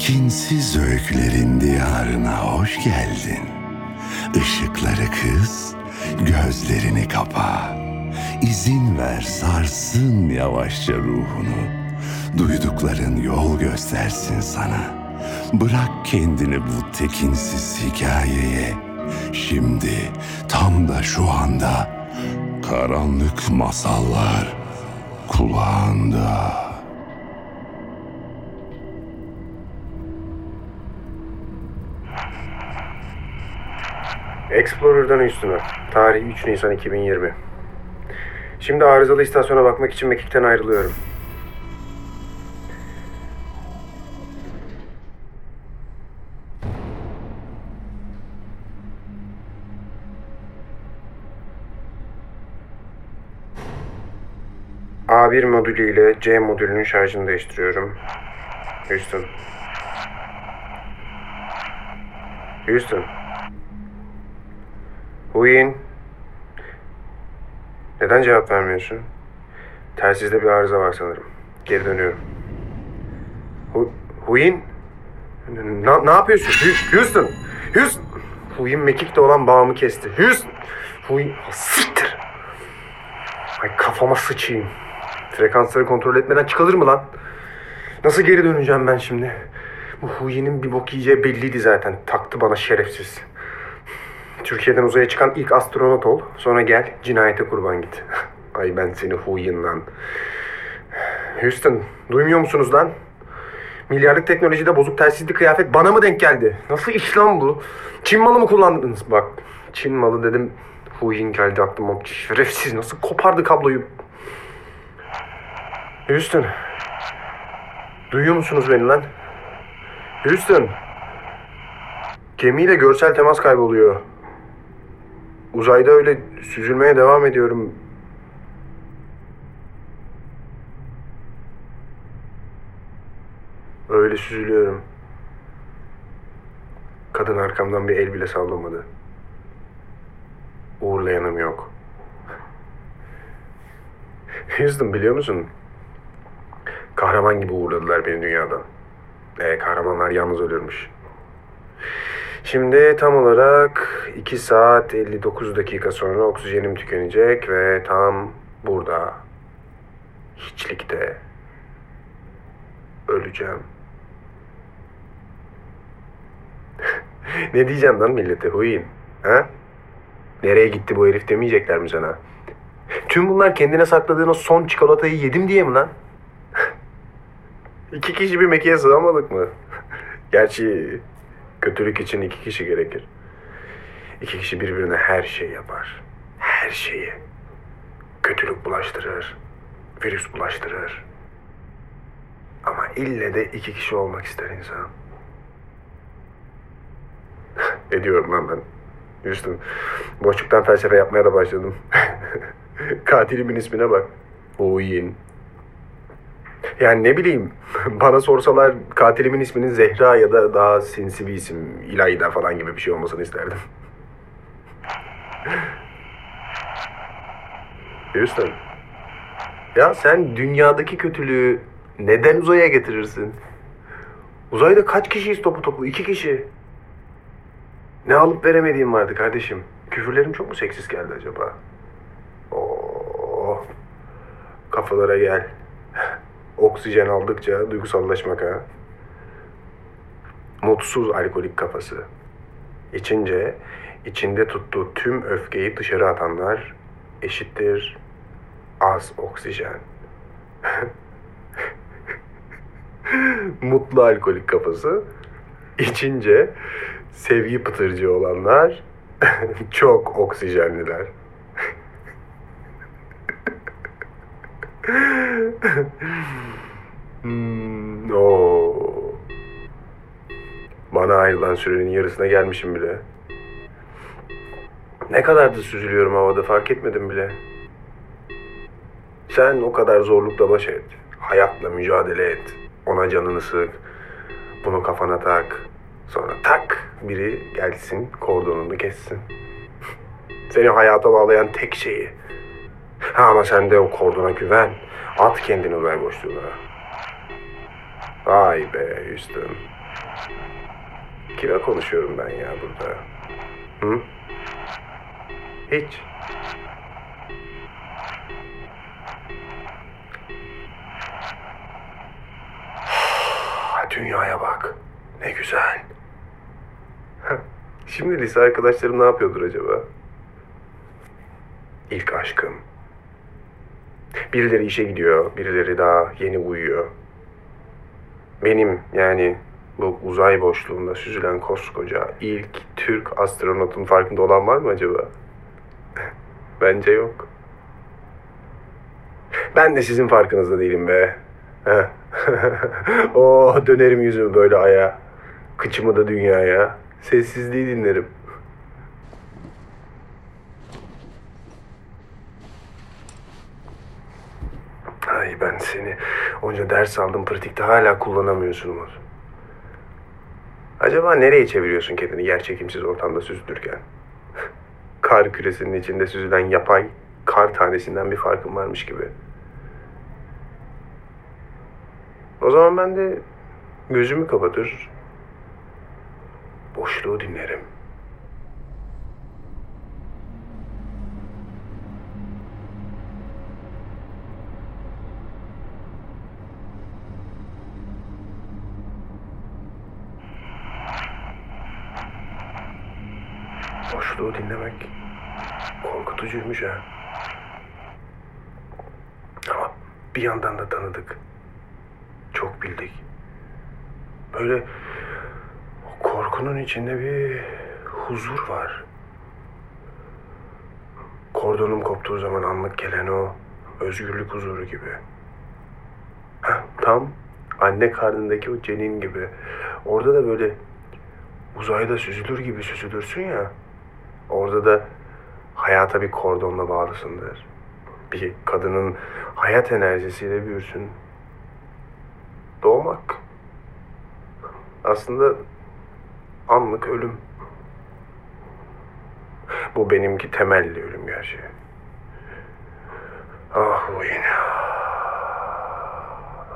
tekinsiz öykülerin diyarına hoş geldin. Işıkları kız, gözlerini kapa. İzin ver sarsın yavaşça ruhunu. Duydukların yol göstersin sana. Bırak kendini bu tekinsiz hikayeye. Şimdi tam da şu anda karanlık masallar kulağında. Explorer'dan üstüne. Tarih 3 Nisan 2020. Şimdi arızalı istasyona bakmak için mekikten ayrılıyorum. A1 modülü ile C modülünün şarjını değiştiriyorum. Houston. Houston. Huyin. Neden cevap vermiyorsun? Telsizde bir arıza var sanırım. Geri dönüyorum. Hu Huyin? Ne, ne yapıyorsun? Houston! Houston! Huyin mekikte olan bağımı kesti. Houston! Huyin... Siktir! Ay kafama sıçayım. Frekansları kontrol etmeden çıkılır mı lan? Nasıl geri döneceğim ben şimdi? Bu Huyin'in bir bok yiyeceği belliydi zaten. Taktı bana şerefsiz. Türkiye'den uzaya çıkan ilk astronot ol. Sonra gel cinayete kurban git. Ay ben seni Huyin lan. Houston duymuyor musunuz lan? Milyarlık teknolojide bozuk telsizli kıyafet bana mı denk geldi? Nasıl iş lan bu? Çin malı mı kullandınız? Bak Çin malı dedim. Huyin geldi aklıma. Şerefsiz nasıl kopardı kabloyu? Houston. Duyuyor musunuz beni lan? Houston. Gemiyle görsel temas kayboluyor. Uzayda öyle süzülmeye devam ediyorum. Öyle süzülüyorum. Kadın arkamdan bir el bile sallamadı. Uğurlayanım yok. Houston biliyor musun? Kahraman gibi uğurladılar beni dünyadan. E, kahramanlar yalnız ölürmüş. Şimdi tam olarak 2 saat 59 dakika sonra oksijenim tükenecek ve tam burada hiçlikte öleceğim. ne diyeceğim lan millete huyim? Ha? Nereye gitti bu herif demeyecekler mi sana? Tüm bunlar kendine sakladığın o son çikolatayı yedim diye mi lan? İki kişi bir mekiğe sığamadık mı? Gerçi kötülük için iki kişi gerekir. İki kişi birbirine her şey yapar. Her şeyi. Kötülük bulaştırır. Virüs bulaştırır. Ama ille de iki kişi olmak ister insan. Ediyorum lan ben. Houston. Boşluktan felsefe yapmaya da başladım. Katilimin ismine bak. Uyin. Yani ne bileyim bana sorsalar katilimin isminin Zehra ya da daha sinsi bir isim İlayda falan gibi bir şey olmasını isterdim. Houston. Ya sen dünyadaki kötülüğü neden uzaya getirirsin? Uzayda kaç kişiyiz topu topu? İki kişi. Ne alıp veremediğim vardı kardeşim. Küfürlerim çok mu seksiz geldi acaba? Oo. Kafalara gel. Oksijen aldıkça duygusallaşmak ha. Mutsuz alkolik kafası. İçince içinde tuttuğu tüm öfkeyi dışarı atanlar eşittir az oksijen. Mutlu alkolik kafası. İçince sevgi pıtırcı olanlar çok oksijenliler. Hmm, oo. Bana ayrılan sürenin yarısına gelmişim bile. Ne kadardır süzülüyorum havada fark etmedim bile. Sen o kadar zorlukla baş et. Hayatla mücadele et. Ona canını sık. Bunu kafana tak. Sonra tak biri gelsin kordonunu kessin. Seni hayata bağlayan tek şeyi. Ama sen de o kordona güven. At kendini uzay boşluğuna. Vay be Houston. Kime konuşuyorum ben ya burada? Hı? Hiç. Dünyaya bak. Ne güzel. Şimdi lise arkadaşlarım ne yapıyordur acaba? İlk aşkım. Birileri işe gidiyor, birileri daha yeni uyuyor. Benim yani bu uzay boşluğunda süzülen koskoca ilk Türk astronotun farkında olan var mı acaba? Bence yok. Ben de sizin farkınızda değilim be. Heh. oh dönerim yüzümü böyle aya. Kıçımı da dünyaya. Sessizliği dinlerim. Ay ben seni onca ders aldım pratikte hala kullanamıyorsun Umut. Acaba nereye çeviriyorsun kendini yer çekimsiz ortamda süzülürken? kar küresinin içinde süzülen yapay kar tanesinden bir farkın varmış gibi. O zaman ben de gözümü kapatır, boşluğu dinlerim. Boşluğu dinlemek korkutucuymuş ha. Ama bir yandan da tanıdık. Çok bildik. Böyle o korkunun içinde bir huzur var. Kordonum koptuğu zaman anlık gelen o özgürlük huzuru gibi. Heh, tam anne karnındaki o cenin gibi. Orada da böyle uzayda süzülür gibi süzülürsün ya. Orada da hayata bir kordonla bağlısındır. Bir kadının hayat enerjisiyle büyürsün. Doğmak aslında anlık ölüm. Bu benimki temelli ölüm gerçeği. Ah Huyin.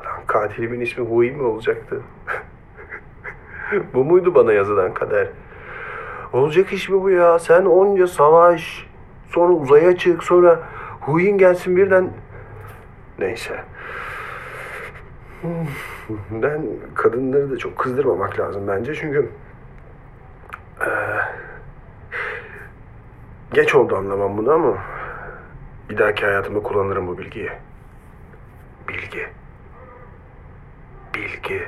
Lan katilimin ismi Huyin mi olacaktı? bu muydu bana yazılan kader? Olacak iş mi bu ya? Sen onca savaş, sonra uzaya çık, sonra Huyin gelsin birden... Neyse. Ben kadınları da çok kızdırmamak lazım bence çünkü... eee, geç oldu anlamam bunu ama... Bir dahaki hayatımda kullanırım bu bilgiyi. Bilgi. Bilgi.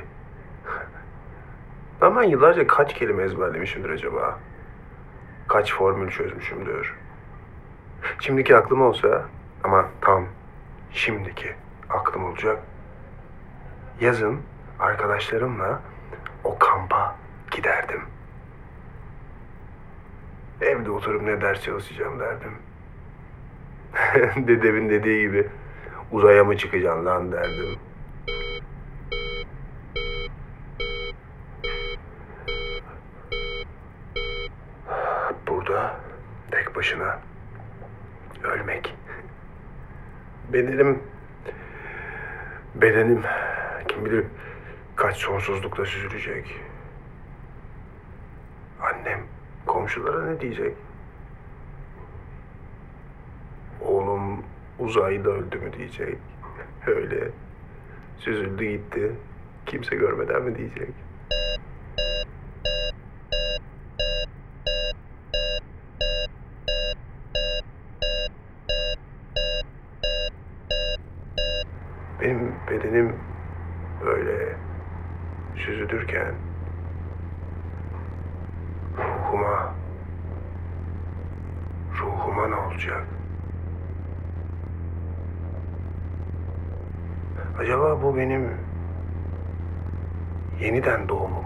Ama yıllarca kaç kelime ezberlemişimdir acaba? Kaç formül çözmüşümdür? Şimdiki aklım olsa ama tam şimdiki aklım olacak. Yazın arkadaşlarımla o kampa giderdim. Evde oturup ne ders çalışacağım derdim. Dedemin dediği gibi uzaya mı çıkacaksın lan derdim. Burada tek başına ölmek. Bedenim bedenim kim bilir kaç sonsuzlukta süzülecek. Annem komşulara ne diyecek? Oğlum uzayda öldü mü diyecek. Öyle süzüldü gitti. Kimse görmeden mi diyecek? Benim bedenim böyle süzülürken ruhuma ruhuma ne olacak? Acaba bu benim yeniden doğumum